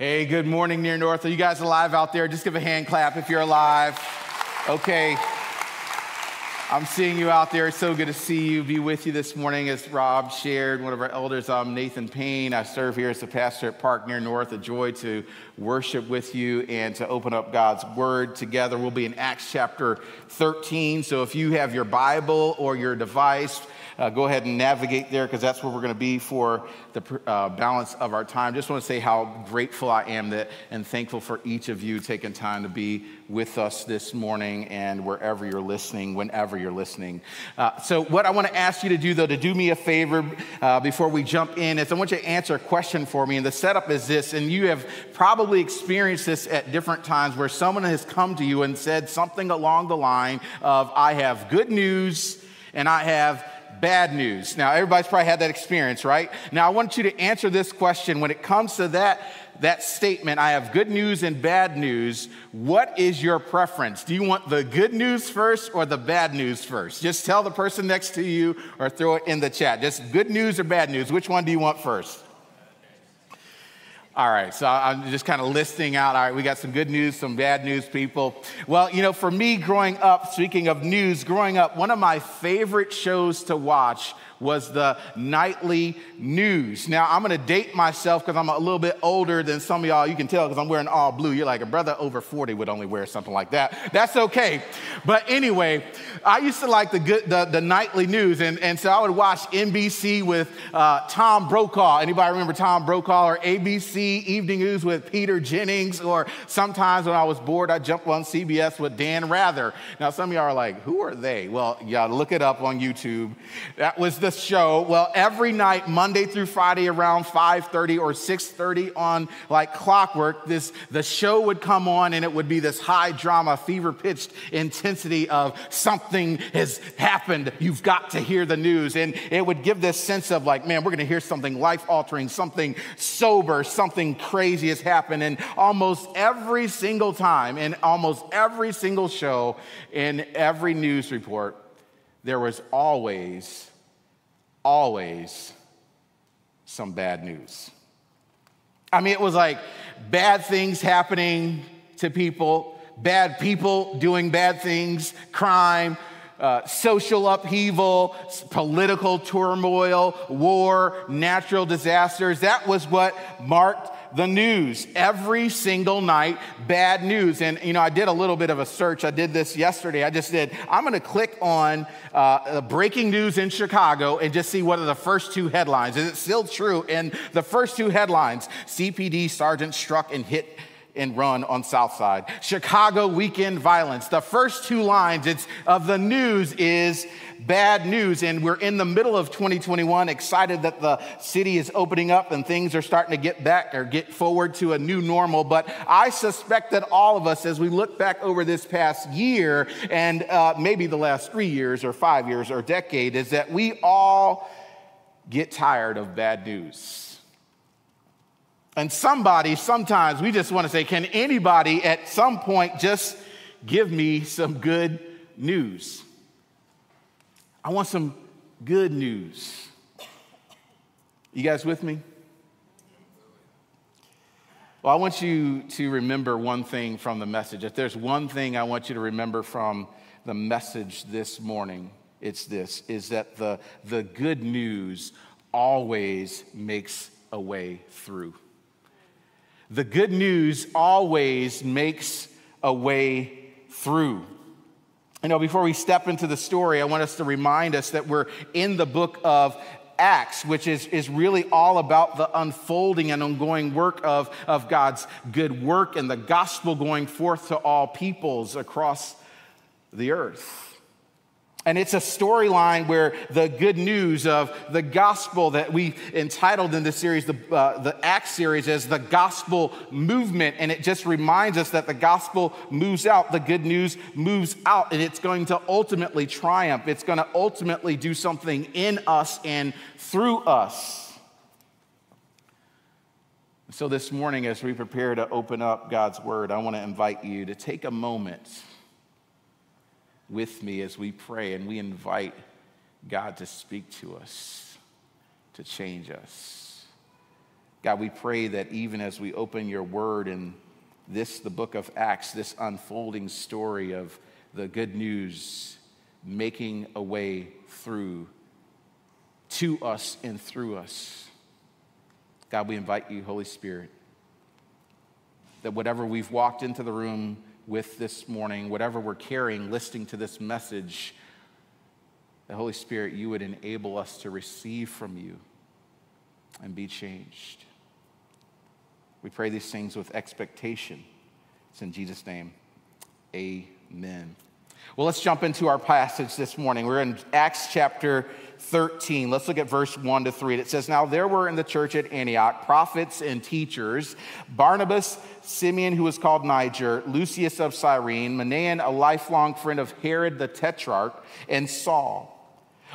Hey, good morning, Near North. Are you guys alive out there? Just give a hand clap if you're alive. Okay. I'm seeing you out there. It's so good to see you, be with you this morning. As Rob shared, one of our elders, I'm Nathan Payne. I serve here as the pastor at Park Near North. A joy to worship with you and to open up God's Word together. We'll be in Acts chapter 13. So if you have your Bible or your device, uh, go ahead and navigate there because that's where we're going to be for the uh, balance of our time. Just want to say how grateful I am that and thankful for each of you taking time to be with us this morning and wherever you're listening, whenever you're listening. Uh, so, what I want to ask you to do, though, to do me a favor uh, before we jump in, is I want you to answer a question for me. And the setup is this, and you have probably experienced this at different times where someone has come to you and said something along the line of, I have good news and I have bad news. Now, everybody's probably had that experience, right? Now, I want you to answer this question when it comes to that, that statement, I have good news and bad news. What is your preference? Do you want the good news first or the bad news first? Just tell the person next to you or throw it in the chat. Just good news or bad news. Which one do you want first? All right, so I'm just kind of listing out. All right, we got some good news, some bad news, people. Well, you know, for me growing up, speaking of news, growing up, one of my favorite shows to watch was the nightly news. Now, I'm gonna date myself because I'm a little bit older than some of y'all. You can tell because I'm wearing all blue. You're like, a brother over 40 would only wear something like that. That's okay. But anyway, I used to like the, good, the, the nightly news. And, and so I would watch NBC with uh, Tom Brokaw. Anybody remember Tom Brokaw? Or ABC Evening News with Peter Jennings? Or sometimes when I was bored, I'd jump on CBS with Dan Rather. Now, some of y'all are like, who are they? Well, y'all look it up on YouTube. That was the the show. Well, every night, Monday through Friday, around 5:30 or 6:30 on like clockwork, this the show would come on, and it would be this high drama, fever pitched intensity of something has happened. You've got to hear the news, and it would give this sense of like, man, we're going to hear something life altering, something sober, something crazy has happened. And almost every single time, in almost every single show, in every news report, there was always always some bad news. I mean, it was like bad things happening to people, bad people doing bad things, crime, uh, social upheaval, political turmoil, war, natural disasters. That was what marked the news every single night, bad news. And, you know, I did a little bit of a search. I did this yesterday. I just did, I'm going to click on uh, breaking news in Chicago and just see what are the first two headlines. Is it still true? And the first two headlines CPD sergeant struck and hit and run on South Side. Chicago weekend violence. The first two lines it's, of the news is bad news. And we're in the middle of 2021, excited that the city is opening up and things are starting to get back or get forward to a new normal. But I suspect that all of us, as we look back over this past year and uh, maybe the last three years or five years or decade, is that we all get tired of bad news. And somebody, sometimes we just want to say, can anybody at some point just give me some good news? I want some good news. You guys with me? Well, I want you to remember one thing from the message. If there's one thing I want you to remember from the message this morning, it's this is that the, the good news always makes a way through. The good news always makes a way through. You know, before we step into the story, I want us to remind us that we're in the book of Acts, which is, is really all about the unfolding and ongoing work of, of God's good work and the gospel going forth to all peoples across the earth. And it's a storyline where the good news of the gospel that we entitled in this series, the, uh, the Acts series, as the gospel movement. And it just reminds us that the gospel moves out, the good news moves out, and it's going to ultimately triumph. It's going to ultimately do something in us and through us. So, this morning, as we prepare to open up God's word, I want to invite you to take a moment with me as we pray and we invite God to speak to us, to change us. God, we pray that even as we open your word in this, the book of Acts, this unfolding story of the good news making a way through to us and through us. God, we invite you, Holy Spirit, that whatever we've walked into the room with this morning, whatever we're carrying, listening to this message, the Holy Spirit, you would enable us to receive from you and be changed. We pray these things with expectation. It's in Jesus' name. Amen. Well, let's jump into our passage this morning. We're in Acts chapter 13. Let's look at verse 1 to 3. It says, Now there were in the church at Antioch prophets and teachers Barnabas, Simeon, who was called Niger, Lucius of Cyrene, Manaen, a lifelong friend of Herod the Tetrarch, and Saul.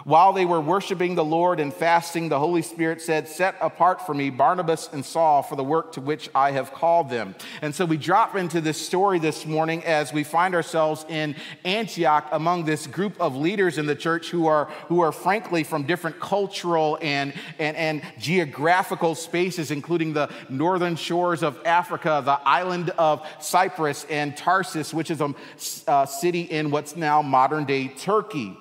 While they were worshiping the Lord and fasting, the Holy Spirit said, Set apart for me Barnabas and Saul for the work to which I have called them. And so we drop into this story this morning as we find ourselves in Antioch among this group of leaders in the church who are, who are frankly from different cultural and, and, and geographical spaces, including the northern shores of Africa, the island of Cyprus, and Tarsus, which is a, a city in what's now modern day Turkey.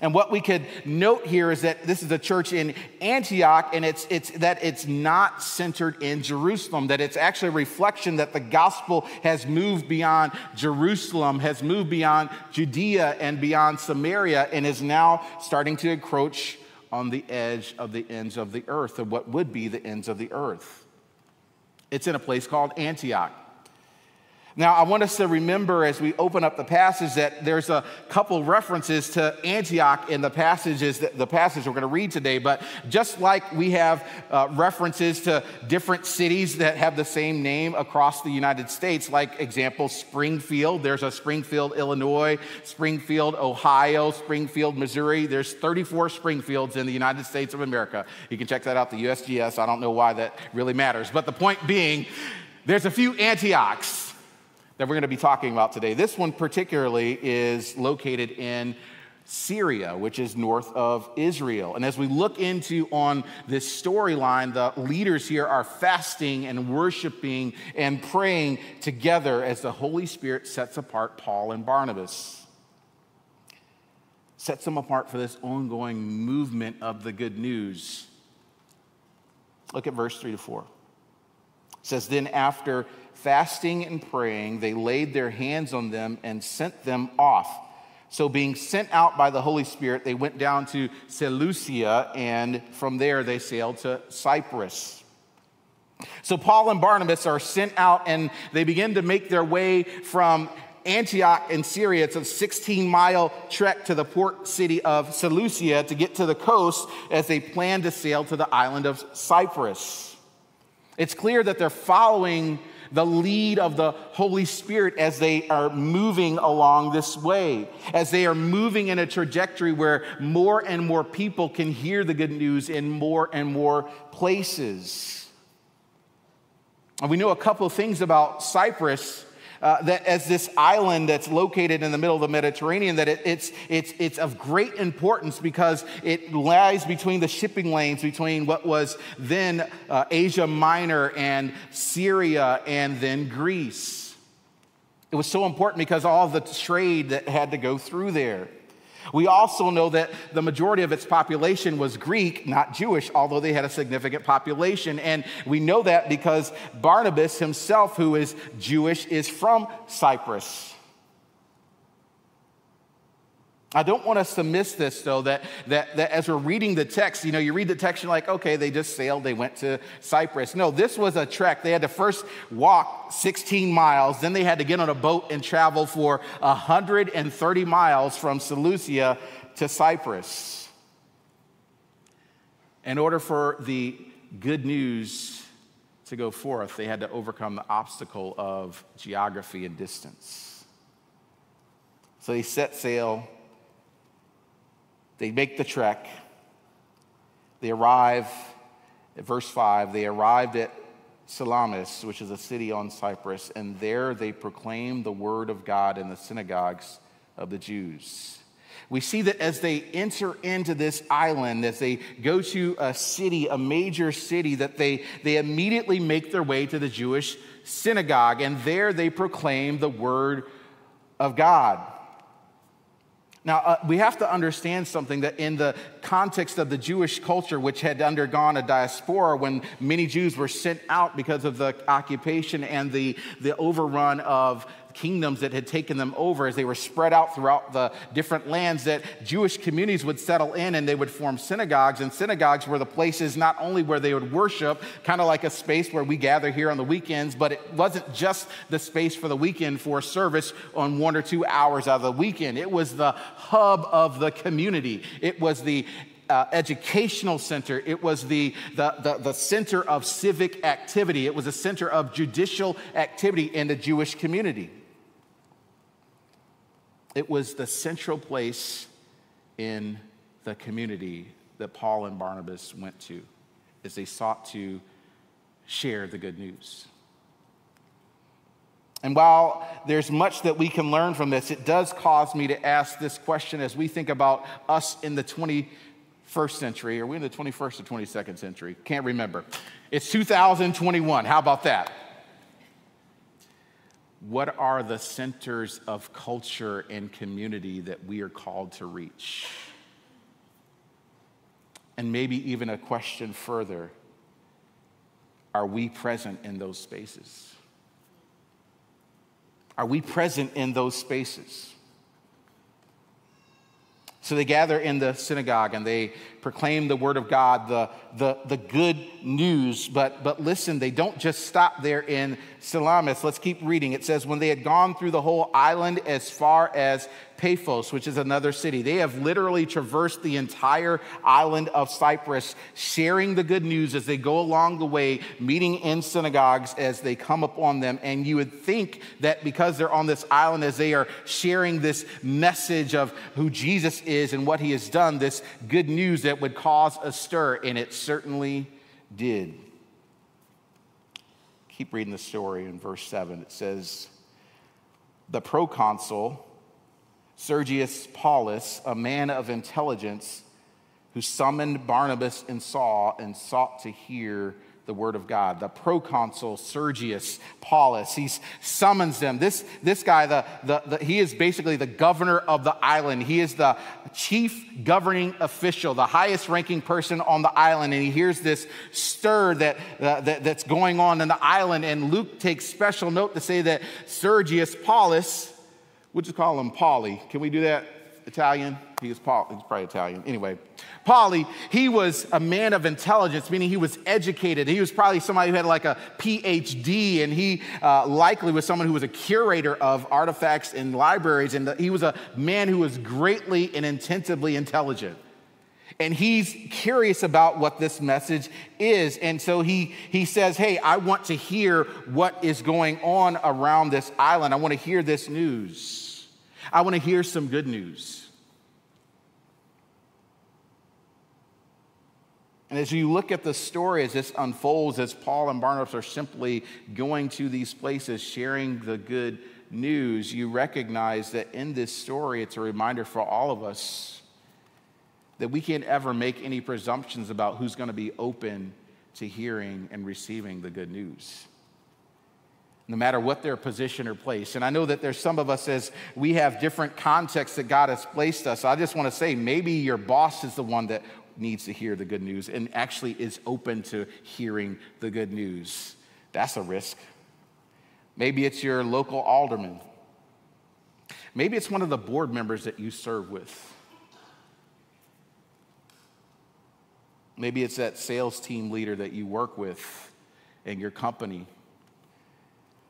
And what we could note here is that this is a church in Antioch, and it's, it's that it's not centered in Jerusalem, that it's actually a reflection that the gospel has moved beyond Jerusalem, has moved beyond Judea and beyond Samaria, and is now starting to encroach on the edge of the ends of the earth, of what would be the ends of the earth. It's in a place called Antioch. Now, I want us to remember as we open up the passage that there's a couple references to Antioch in the passages, that, the passage we're going to read today. But just like we have uh, references to different cities that have the same name across the United States, like example, Springfield. There's a Springfield, Illinois, Springfield, Ohio, Springfield, Missouri. There's 34 Springfields in the United States of America. You can check that out, the USGS. I don't know why that really matters. But the point being, there's a few Antiochs that we're going to be talking about today. This one, particularly, is located in Syria, which is north of Israel. And as we look into on this storyline, the leaders here are fasting and worshiping and praying together as the Holy Spirit sets apart Paul and Barnabas. Sets them apart for this ongoing movement of the good news. Look at verse 3 to 4. It says, Then after fasting and praying, they laid their hands on them and sent them off. So, being sent out by the Holy Spirit, they went down to Seleucia, and from there they sailed to Cyprus. So, Paul and Barnabas are sent out, and they begin to make their way from Antioch in Syria. It's a 16 mile trek to the port city of Seleucia to get to the coast as they plan to sail to the island of Cyprus. It's clear that they're following the lead of the Holy Spirit as they are moving along this way, as they are moving in a trajectory where more and more people can hear the good news in more and more places. And we know a couple of things about Cyprus uh, that as this island that's located in the middle of the Mediterranean, that it, it's, it's, it's of great importance because it lies between the shipping lanes between what was then uh, Asia Minor and Syria and then Greece. It was so important because all the trade that had to go through there. We also know that the majority of its population was Greek, not Jewish, although they had a significant population. And we know that because Barnabas himself, who is Jewish, is from Cyprus. I don't want us to miss this, though, that, that, that as we're reading the text, you know, you read the text, you're like, okay, they just sailed, they went to Cyprus. No, this was a trek. They had to first walk 16 miles, then they had to get on a boat and travel for 130 miles from Seleucia to Cyprus. In order for the good news to go forth, they had to overcome the obstacle of geography and distance. So they set sail they make the trek. They arrive at verse 5, they arrived at Salamis, which is a city on Cyprus, and there they proclaim the word of God in the synagogues of the Jews. We see that as they enter into this island, as they go to a city, a major city, that they, they immediately make their way to the Jewish synagogue, and there they proclaim the word of God. Now, uh, we have to understand something that in the context of the Jewish culture, which had undergone a diaspora when many Jews were sent out because of the occupation and the, the overrun of kingdoms that had taken them over as they were spread out throughout the different lands that Jewish communities would settle in and they would form synagogues. And synagogues were the places not only where they would worship, kind of like a space where we gather here on the weekends, but it wasn't just the space for the weekend for service on one or two hours out of the weekend. It was the hub of the community. It was the uh, educational center. It was the, the, the, the, center of civic activity. It was a center of judicial activity in the Jewish community. It was the central place in the community that Paul and Barnabas went to as they sought to share the good news. And while there's much that we can learn from this, it does cause me to ask this question as we think about us in the 21st century. Are we in the 21st or 22nd century? Can't remember. It's 2021. How about that? What are the centers of culture and community that we are called to reach? And maybe even a question further are we present in those spaces? Are we present in those spaces? So they gather in the synagogue and they proclaim the word of God, the, the, the good news. But, but listen, they don't just stop there in Salamis. Let's keep reading. It says, When they had gone through the whole island as far as Paphos, which is another city. They have literally traversed the entire island of Cyprus, sharing the good news as they go along the way, meeting in synagogues as they come upon them. And you would think that because they're on this island, as they are sharing this message of who Jesus is and what he has done, this good news that would cause a stir, and it certainly did. Keep reading the story in verse 7. It says, The proconsul, Sergius Paulus, a man of intelligence, who summoned Barnabas and Saul and sought to hear the word of God. The proconsul Sergius Paulus, he summons them. This, this guy, the, the, the, he is basically the governor of the island. He is the chief governing official, the highest ranking person on the island. And he hears this stir that, uh, that, that's going on in the island. And Luke takes special note to say that Sergius Paulus, we'll just call him Paulie. Can we do that? Italian? He was Paul, he's probably Italian. Anyway, Paulie, he was a man of intelligence, meaning he was educated. He was probably somebody who had like a PhD, and he uh, likely was someone who was a curator of artifacts in libraries. And he was a man who was greatly and intensively intelligent. And he's curious about what this message is. And so he, he says, Hey, I want to hear what is going on around this island. I want to hear this news. I want to hear some good news. And as you look at the story as this unfolds, as Paul and Barnabas are simply going to these places, sharing the good news, you recognize that in this story, it's a reminder for all of us that we can't ever make any presumptions about who's going to be open to hearing and receiving the good news. No matter what their position or place. And I know that there's some of us as we have different contexts that God has placed us. I just want to say maybe your boss is the one that needs to hear the good news and actually is open to hearing the good news. That's a risk. Maybe it's your local alderman. Maybe it's one of the board members that you serve with. Maybe it's that sales team leader that you work with in your company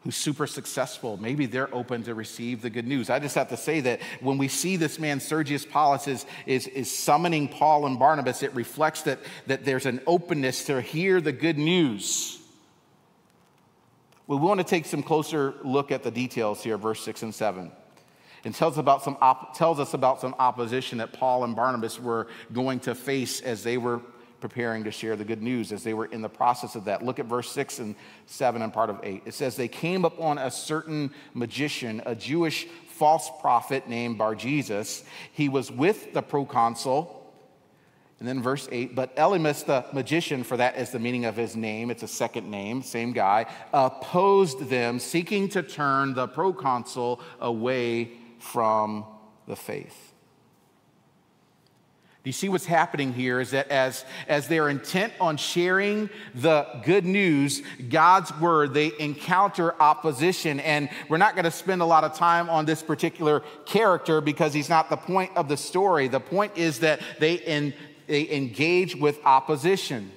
who's super successful. Maybe they're open to receive the good news. I just have to say that when we see this man, Sergius Paulus, is, is, is summoning Paul and Barnabas, it reflects that, that there's an openness to hear the good news. We want to take some closer look at the details here, verse 6 and 7. And tells, about some op- tells us about some opposition that Paul and Barnabas were going to face as they were preparing to share the good news, as they were in the process of that. Look at verse 6 and 7 and part of 8. It says, They came upon a certain magician, a Jewish false prophet named Bar Jesus. He was with the proconsul. And then verse 8, but Elymas the magician, for that is the meaning of his name, it's a second name, same guy, opposed them, seeking to turn the proconsul away from the faith. You see what's happening here? Is that as, as they're intent on sharing the good news, God's word, they encounter opposition. And we're not going to spend a lot of time on this particular character because he's not the point of the story. The point is that they, they engage with opposition.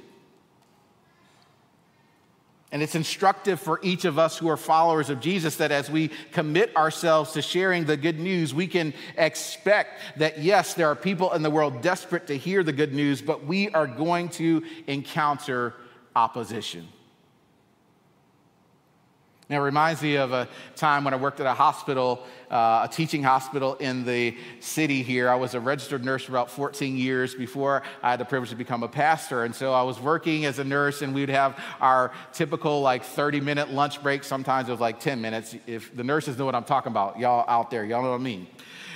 And it's instructive for each of us who are followers of Jesus that as we commit ourselves to sharing the good news, we can expect that, yes, there are people in the world desperate to hear the good news, but we are going to encounter opposition. Now, it reminds me of a time when I worked at a hospital, uh, a teaching hospital in the city here. I was a registered nurse for about 14 years before I had the privilege to become a pastor. And so I was working as a nurse, and we'd have our typical like 30 minute lunch break. Sometimes it was like 10 minutes. If the nurses know what I'm talking about, y'all out there, y'all know what I mean.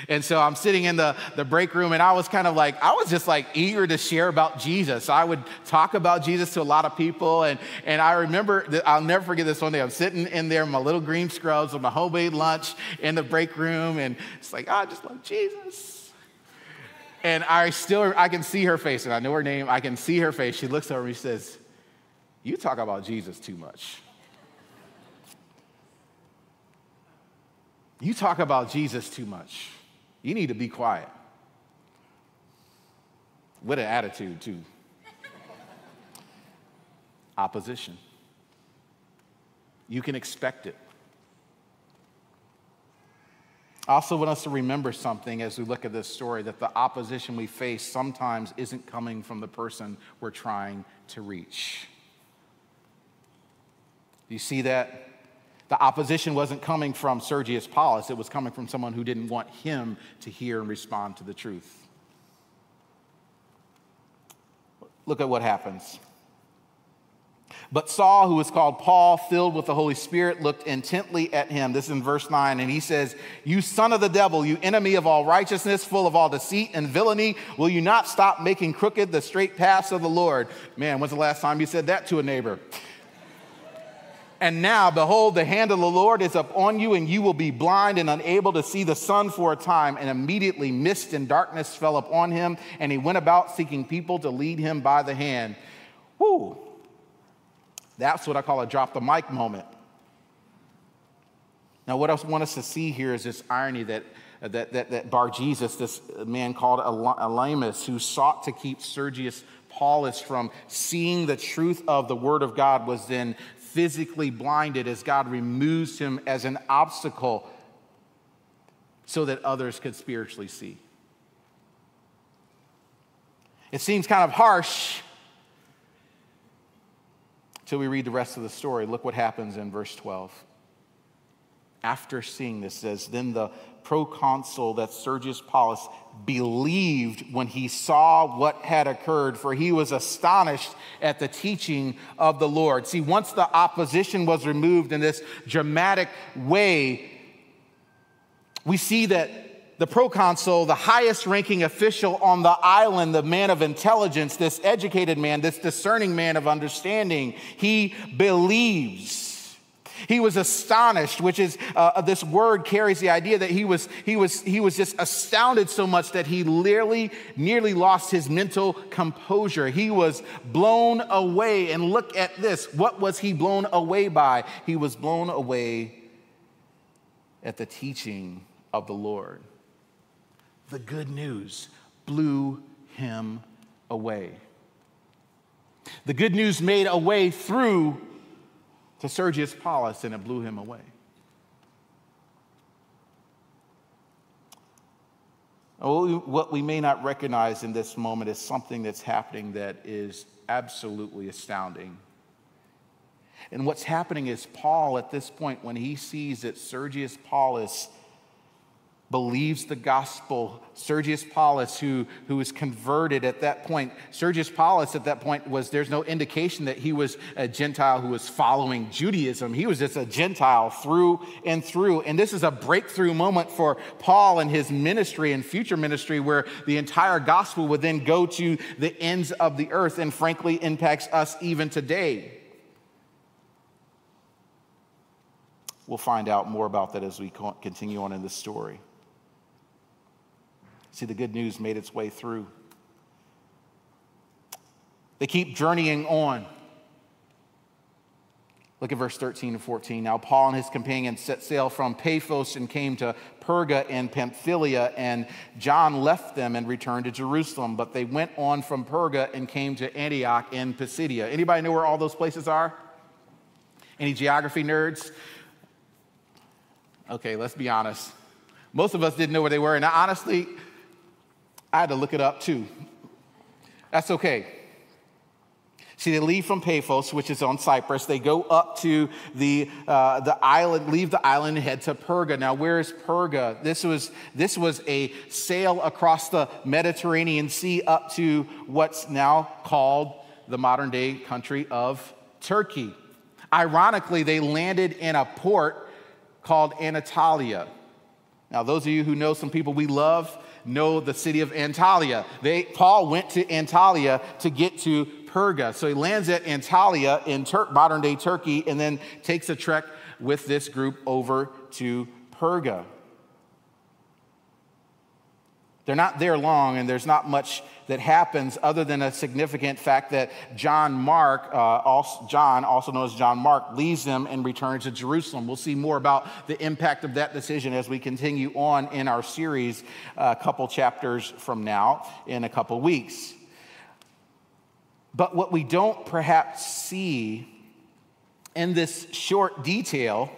And so I'm sitting in the, the break room and I was kind of like, I was just like eager to share about Jesus. I would talk about Jesus to a lot of people. And, and I remember, I'll never forget this one day. I'm sitting in there, my little green scrubs with my homemade lunch in the break room. And it's like, oh, I just love Jesus. And I still, I can see her face and I know her name. I can see her face. She looks over me and says, you talk about Jesus too much. You talk about Jesus too much. You need to be quiet. What an attitude, too. Opposition. You can expect it. I also want us to remember something as we look at this story that the opposition we face sometimes isn't coming from the person we're trying to reach. Do you see that? The opposition wasn't coming from Sergius Paulus, it was coming from someone who didn't want him to hear and respond to the truth. Look at what happens. But Saul, who was called Paul, filled with the Holy Spirit, looked intently at him. This is in verse 9, and he says, You son of the devil, you enemy of all righteousness, full of all deceit and villainy, will you not stop making crooked the straight paths of the Lord? Man, when's the last time you said that to a neighbor? And now, behold, the hand of the Lord is upon you, and you will be blind and unable to see the sun for a time. And immediately mist and darkness fell upon him, and he went about seeking people to lead him by the hand. Whoo! That's what I call a drop the mic moment. Now, what I want us to see here is this irony that, that, that, that Bar Jesus, this man called Elymas, who sought to keep Sergius Paulus from seeing the truth of the Word of God, was then physically blinded as God removes him as an obstacle so that others could spiritually see. It seems kind of harsh until we read the rest of the story. Look what happens in verse 12. After seeing this, says, Then the proconsul, that Sergius Paulus, believed when he saw what had occurred, for he was astonished at the teaching of the Lord. See, once the opposition was removed in this dramatic way, we see that the proconsul, the highest ranking official on the island, the man of intelligence, this educated man, this discerning man of understanding, he believes. He was astonished, which is uh, this word carries the idea that he was, he, was, he was just astounded so much that he nearly, nearly lost his mental composure. He was blown away. And look at this. What was he blown away by? He was blown away at the teaching of the Lord. The good news blew him away. The good news made a way through to Sergius Paulus and it blew him away. What we may not recognize in this moment is something that's happening that is absolutely astounding. And what's happening is Paul, at this point, when he sees that Sergius Paulus believes the gospel. Sergius Paulus, who, who was converted at that point, Sergius Paulus at that point was, there's no indication that he was a Gentile who was following Judaism. He was just a Gentile through and through. And this is a breakthrough moment for Paul and his ministry and future ministry, where the entire gospel would then go to the ends of the earth and frankly impacts us even today. We'll find out more about that as we continue on in this story. See, the good news made its way through. They keep journeying on. Look at verse 13 and 14. Now, Paul and his companions set sail from Paphos and came to Perga and Pamphylia, and John left them and returned to Jerusalem. But they went on from Perga and came to Antioch in Pisidia. Anybody know where all those places are? Any geography nerds? Okay, let's be honest. Most of us didn't know where they were, and honestly, I had to look it up too. That's okay. See, they leave from Paphos, which is on Cyprus. They go up to the, uh, the island, leave the island, and head to Perga. Now, where is Perga? This was, this was a sail across the Mediterranean Sea up to what's now called the modern day country of Turkey. Ironically, they landed in a port called Anatolia. Now, those of you who know some people we love, know the city of Antalya. They, Paul went to Antalya to get to Perga. So he lands at Antalya in Tur- modern day Turkey and then takes a trek with this group over to Perga. They're not there long, and there's not much that happens other than a significant fact that John Mark, uh, also, John, also known as John Mark, leaves them and returns to Jerusalem. We'll see more about the impact of that decision as we continue on in our series uh, a couple chapters from now in a couple weeks. But what we don't perhaps see in this short detail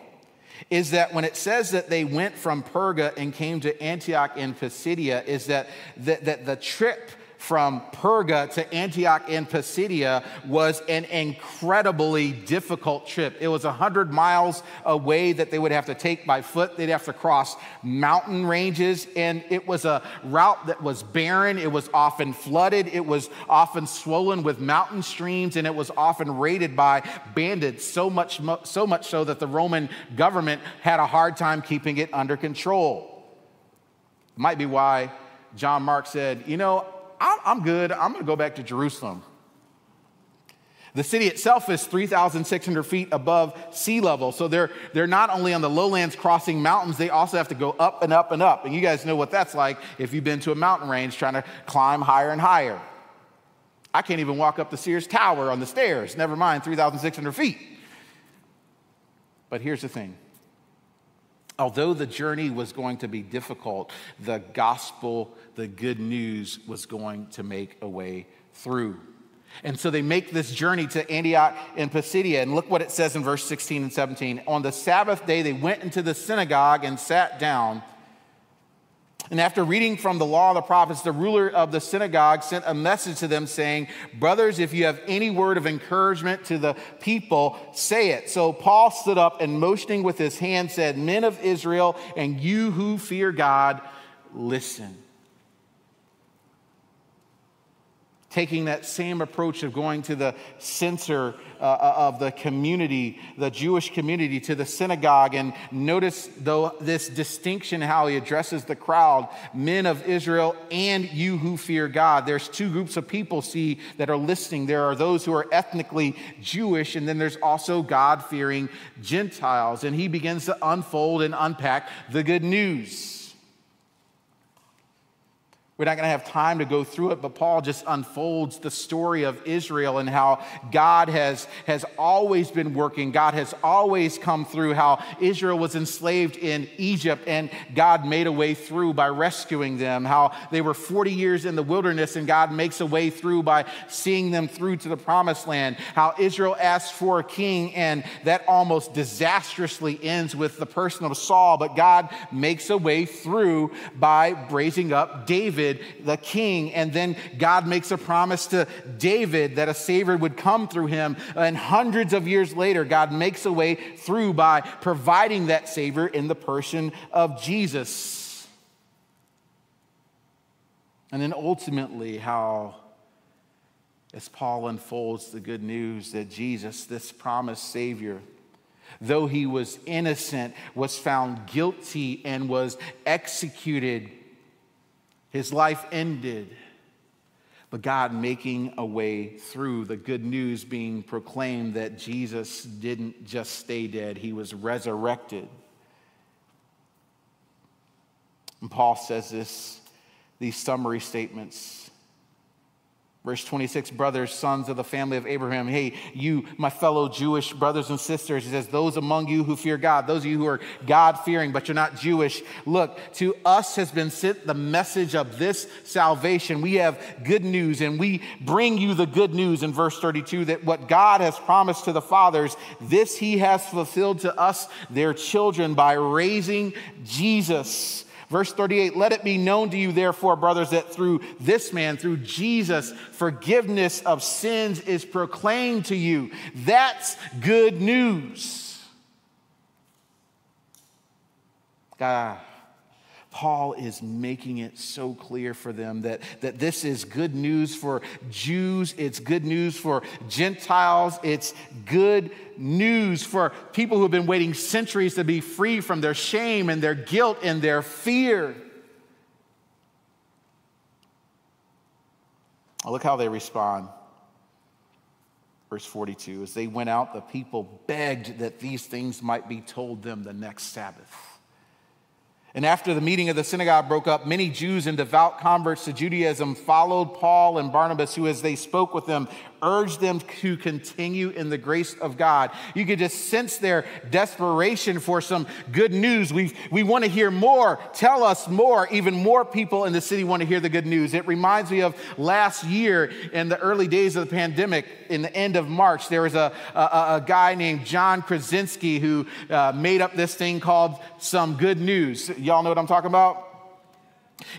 is that when it says that they went from Perga and came to Antioch in Pisidia, is that, that, that the trip from Perga to Antioch in Pisidia was an incredibly difficult trip. It was 100 miles away that they would have to take by foot. They'd have to cross mountain ranges, and it was a route that was barren. It was often flooded. It was often swollen with mountain streams, and it was often raided by bandits, so much, so much so that the Roman government had a hard time keeping it under control. Might be why John Mark said, You know, I'm good. I'm going to go back to Jerusalem. The city itself is 3,600 feet above sea level. So they're, they're not only on the lowlands crossing mountains, they also have to go up and up and up. And you guys know what that's like if you've been to a mountain range trying to climb higher and higher. I can't even walk up the Sears Tower on the stairs, never mind 3,600 feet. But here's the thing although the journey was going to be difficult, the gospel, the good news, was going to make a way through. And so they make this journey to Antioch and Pisidia. And look what it says in verse 16 and 17. On the Sabbath day, they went into the synagogue and sat down. And after reading from the law of the prophets, the ruler of the synagogue sent a message to them saying, Brothers, if you have any word of encouragement to the people, say it. So Paul stood up and motioning with his hand said, Men of Israel, and you who fear God, listen. Taking that same approach of going to the center uh, uh, of the community, the Jewish community, to the synagogue. And notice, though, this distinction how he addresses the crowd men of Israel and you who fear God. There's two groups of people, see, that are listening. There are those who are ethnically Jewish, and then there's also God fearing Gentiles. And he begins to unfold and unpack the good news. We're not going to have time to go through it, but Paul just unfolds the story of Israel and how God has, has always been working. God has always come through, how Israel was enslaved in Egypt and God made a way through by rescuing them, how they were 40 years in the wilderness and God makes a way through by seeing them through to the promised land, how Israel asks for a king and that almost disastrously ends with the person of Saul, but God makes a way through by raising up David David, the king, and then God makes a promise to David that a Savior would come through him. And hundreds of years later, God makes a way through by providing that Savior in the person of Jesus. And then ultimately, how, as Paul unfolds the good news that Jesus, this promised Savior, though he was innocent, was found guilty and was executed, his life ended. But God making a way through the good news being proclaimed that Jesus didn't just stay dead, he was resurrected. And Paul says this, these summary statements Verse 26, brothers, sons of the family of Abraham. Hey, you, my fellow Jewish brothers and sisters, he says, those among you who fear God, those of you who are God fearing, but you're not Jewish, look, to us has been sent the message of this salvation. We have good news, and we bring you the good news in verse 32 that what God has promised to the fathers, this he has fulfilled to us, their children, by raising Jesus Verse 38 Let it be known to you, therefore, brothers, that through this man, through Jesus, forgiveness of sins is proclaimed to you. That's good news. God, Paul is making it so clear for them that, that this is good news for Jews, it's good news for Gentiles, it's good news for people who have been waiting centuries to be free from their shame and their guilt and their fear. Look how they respond. Verse 42 As they went out, the people begged that these things might be told them the next Sabbath. And after the meeting of the synagogue broke up, many Jews and devout converts to Judaism followed Paul and Barnabas, who, as they spoke with them, urged them to continue in the grace of God. You could just sense their desperation for some good news. We, we want to hear more. Tell us more. Even more people in the city want to hear the good news. It reminds me of last year in the early days of the pandemic, in the end of March, there was a, a, a guy named John Krasinski who uh, made up this thing called Some Good News. Y'all know what I'm talking about?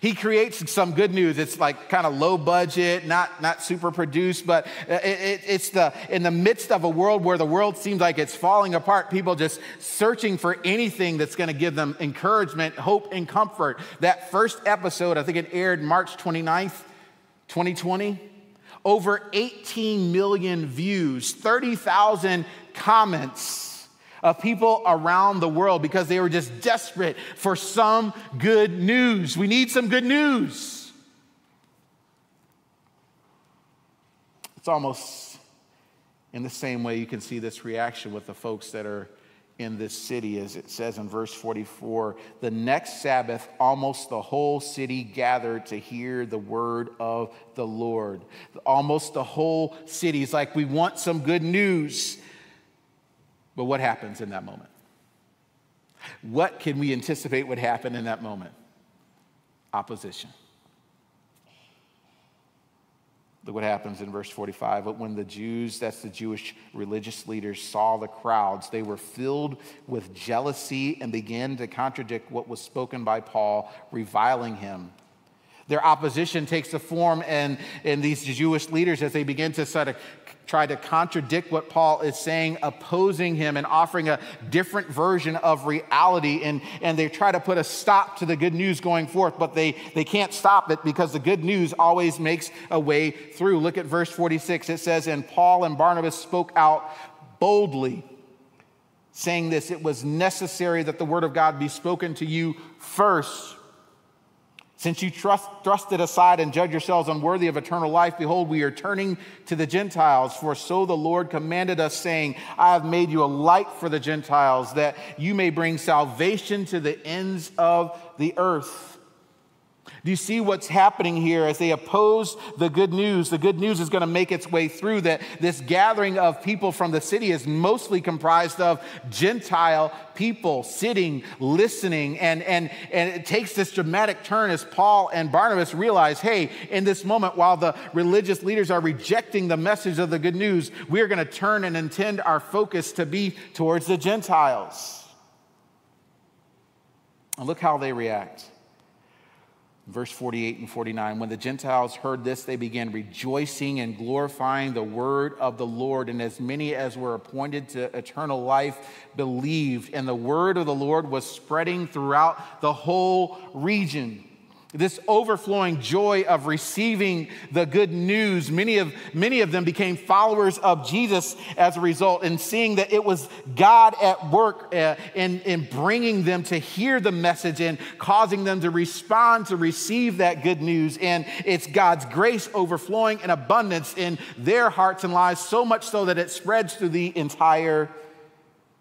He creates some good news. It's like kind of low budget, not, not super produced, but it, it, it's the, in the midst of a world where the world seems like it's falling apart, people just searching for anything that's going to give them encouragement, hope, and comfort. That first episode, I think it aired March 29th, 2020. Over 18 million views, 30,000 comments of people around the world because they were just desperate for some good news. We need some good news. It's almost in the same way you can see this reaction with the folks that are in this city, as it says in verse 44. The next Sabbath, almost the whole city gathered to hear the word of the Lord. Almost the whole city is like, we want some good news. But what happens in that moment? What can we anticipate would happen in that moment? Opposition. Look what happens in verse 45. But when the Jews, that's the Jewish religious leaders, saw the crowds, they were filled with jealousy and began to contradict what was spoken by Paul, reviling him. Their opposition takes the form and, in these Jewish leaders as they begin to sort of try to contradict what Paul is saying, opposing him and offering a different version of reality. And, and they try to put a stop to the good news going forth, but they, they can't stop it because the good news always makes a way through. Look at verse 46. It says, And Paul and Barnabas spoke out boldly, saying this it was necessary that the word of God be spoken to you first. Since you trust, thrust it aside and judge yourselves unworthy of eternal life, behold, we are turning to the Gentiles. For so the Lord commanded us, saying, I have made you a light for the Gentiles, that you may bring salvation to the ends of the earth. Do you see what's happening here as they oppose the good news? The good news is going to make its way through that this gathering of people from the city is mostly comprised of Gentile people sitting, listening, and, and, and it takes this dramatic turn as Paul and Barnabas realize hey, in this moment, while the religious leaders are rejecting the message of the good news, we're going to turn and intend our focus to be towards the Gentiles. And look how they react. Verse 48 and 49 When the Gentiles heard this, they began rejoicing and glorifying the word of the Lord. And as many as were appointed to eternal life believed. And the word of the Lord was spreading throughout the whole region. This overflowing joy of receiving the good news. Many of, many of them became followers of Jesus as a result, and seeing that it was God at work uh, in, in bringing them to hear the message and causing them to respond to receive that good news. And it's God's grace overflowing in abundance in their hearts and lives, so much so that it spreads through the entire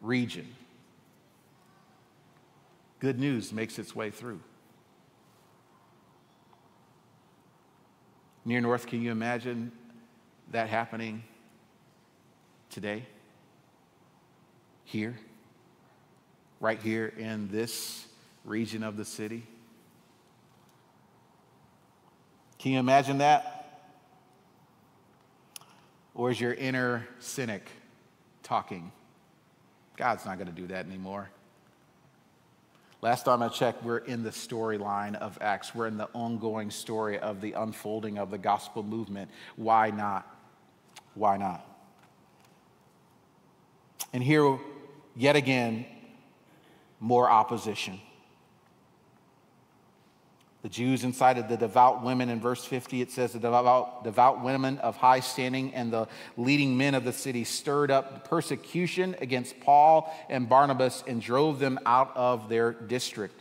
region. Good news makes its way through. Near North, can you imagine that happening today? Here? Right here in this region of the city? Can you imagine that? Or is your inner cynic talking? God's not going to do that anymore. Last time I checked, we're in the storyline of Acts. We're in the ongoing story of the unfolding of the gospel movement. Why not? Why not? And here, yet again, more opposition. The Jews incited the devout women. In verse 50, it says the devout, devout women of high standing and the leading men of the city stirred up persecution against Paul and Barnabas and drove them out of their district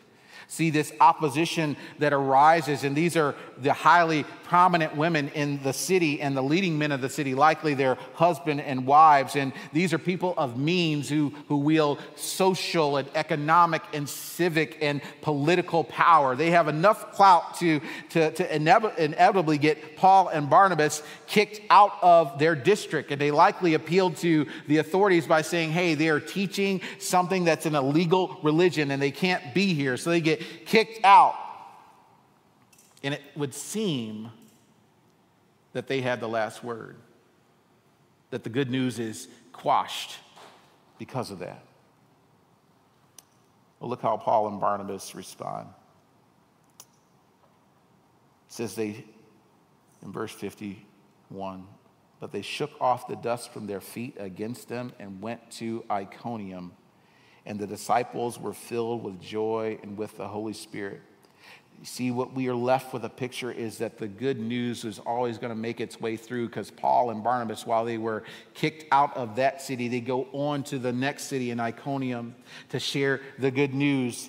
see this opposition that arises. And these are the highly prominent women in the city and the leading men of the city, likely their husband and wives. And these are people of means who, who wield social and economic and civic and political power. They have enough clout to, to, to inevitably get Paul and Barnabas kicked out of their district. And they likely appealed to the authorities by saying, hey, they are teaching something that's an illegal religion and they can't be here. So they get kicked out. And it would seem that they had the last word, that the good news is quashed because of that. Well, look how Paul and Barnabas respond. It says they, in verse 51, but they shook off the dust from their feet against them and went to Iconium and the disciples were filled with joy and with the Holy Spirit. See, what we are left with a picture is that the good news is always going to make its way through because Paul and Barnabas, while they were kicked out of that city, they go on to the next city in Iconium to share the good news.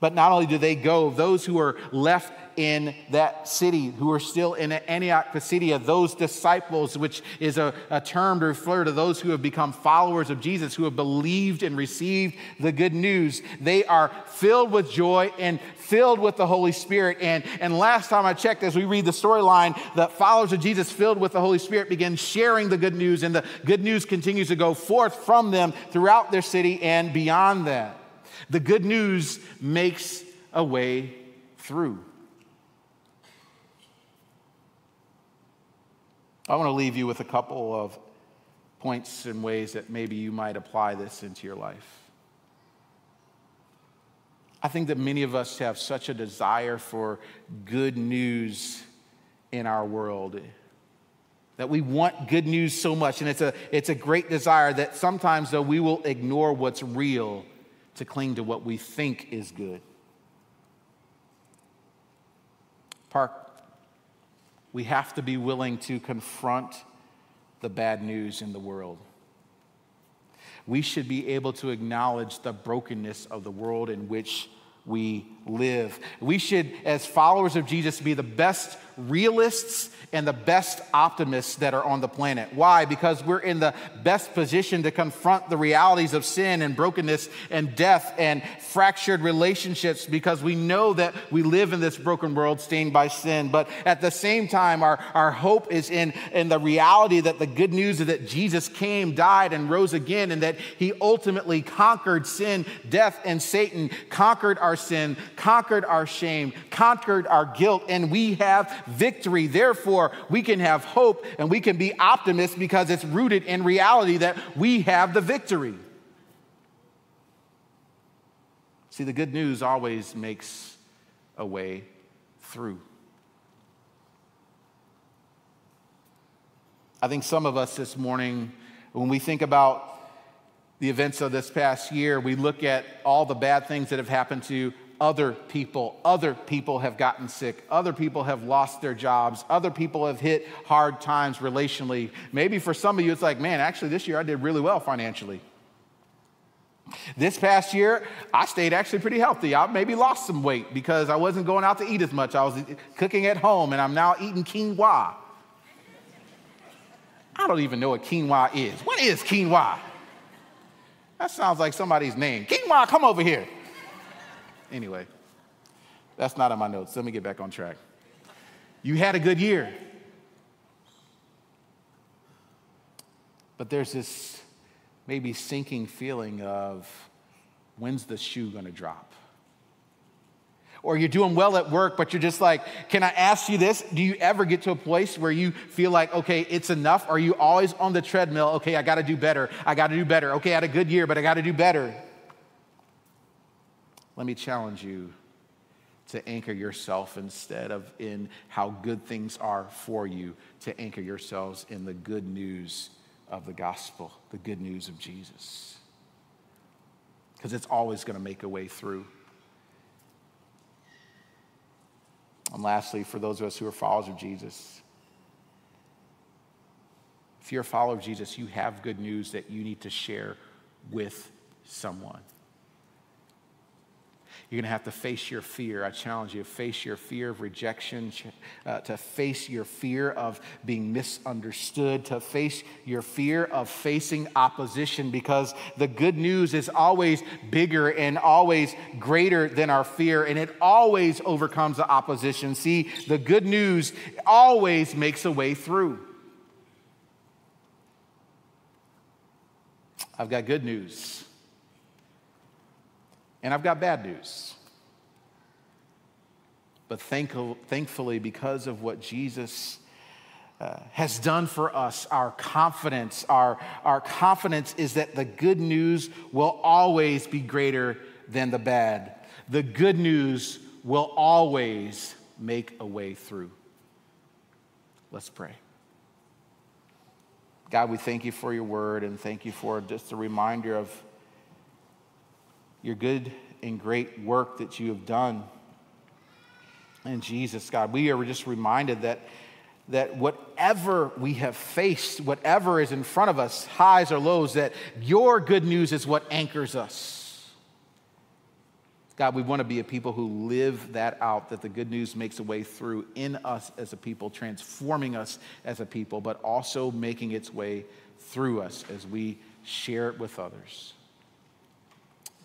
But not only do they go, those who are left in that city who are still in Antioch Pisidia, those disciples, which is a, a, term to refer to those who have become followers of Jesus, who have believed and received the good news. They are filled with joy and filled with the Holy Spirit. And, and last time I checked, as we read the storyline, the followers of Jesus filled with the Holy Spirit begin sharing the good news, and the good news continues to go forth from them throughout their city and beyond that. The good news makes a way through. I want to leave you with a couple of points and ways that maybe you might apply this into your life. I think that many of us have such a desire for good news in our world that we want good news so much and it's a it's a great desire that sometimes though we will ignore what's real to cling to what we think is good park we have to be willing to confront the bad news in the world. We should be able to acknowledge the brokenness of the world in which we live. We should, as followers of Jesus, be the best realists and the best optimists that are on the planet. Why? Because we're in the best position to confront the realities of sin and brokenness and death and fractured relationships because we know that we live in this broken world stained by sin. But at the same time, our, our hope is in, in the reality that the good news is that Jesus came, died, and rose again, and that he ultimately conquered sin, death, and Satan, conquered our sin, conquered our shame, conquered our guilt, and we have victory. Therefore, we can have hope and we can be optimists because it's rooted in reality that we have the victory. See, the good news always makes a way through. I think some of us this morning, when we think about the events of this past year, we look at all the bad things that have happened to other people. Other people have gotten sick. Other people have lost their jobs. Other people have hit hard times relationally. Maybe for some of you, it's like, man, actually, this year I did really well financially. This past year, I stayed actually pretty healthy. I maybe lost some weight because I wasn't going out to eat as much. I was cooking at home and I'm now eating quinoa. I don't even know what quinoa is. What is quinoa? That sounds like somebody's name. Quinoa, come over here. Anyway, that's not in my notes. Let me get back on track. You had a good year. But there's this maybe sinking feeling of when's the shoe going to drop? Or you're doing well at work, but you're just like, can I ask you this? Do you ever get to a place where you feel like, okay, it's enough? Are you always on the treadmill? Okay, I got to do better. I got to do better. Okay, I had a good year, but I got to do better. Let me challenge you to anchor yourself instead of in how good things are for you, to anchor yourselves in the good news of the gospel, the good news of Jesus. Because it's always going to make a way through. And lastly, for those of us who are followers of Jesus, if you're a follower of Jesus, you have good news that you need to share with someone. You're going to have to face your fear. I challenge you face your fear of rejection, uh, to face your fear of being misunderstood, to face your fear of facing opposition because the good news is always bigger and always greater than our fear, and it always overcomes the opposition. See, the good news always makes a way through. I've got good news. And I've got bad news. But thankfully, because of what Jesus uh, has done for us, our confidence, our, our confidence is that the good news will always be greater than the bad. The good news will always make a way through. Let's pray. God, we thank you for your word and thank you for just a reminder of your good and great work that you have done in Jesus, God. We are just reminded that, that whatever we have faced, whatever is in front of us, highs or lows, that your good news is what anchors us. God, we want to be a people who live that out, that the good news makes a way through in us as a people, transforming us as a people, but also making its way through us as we share it with others.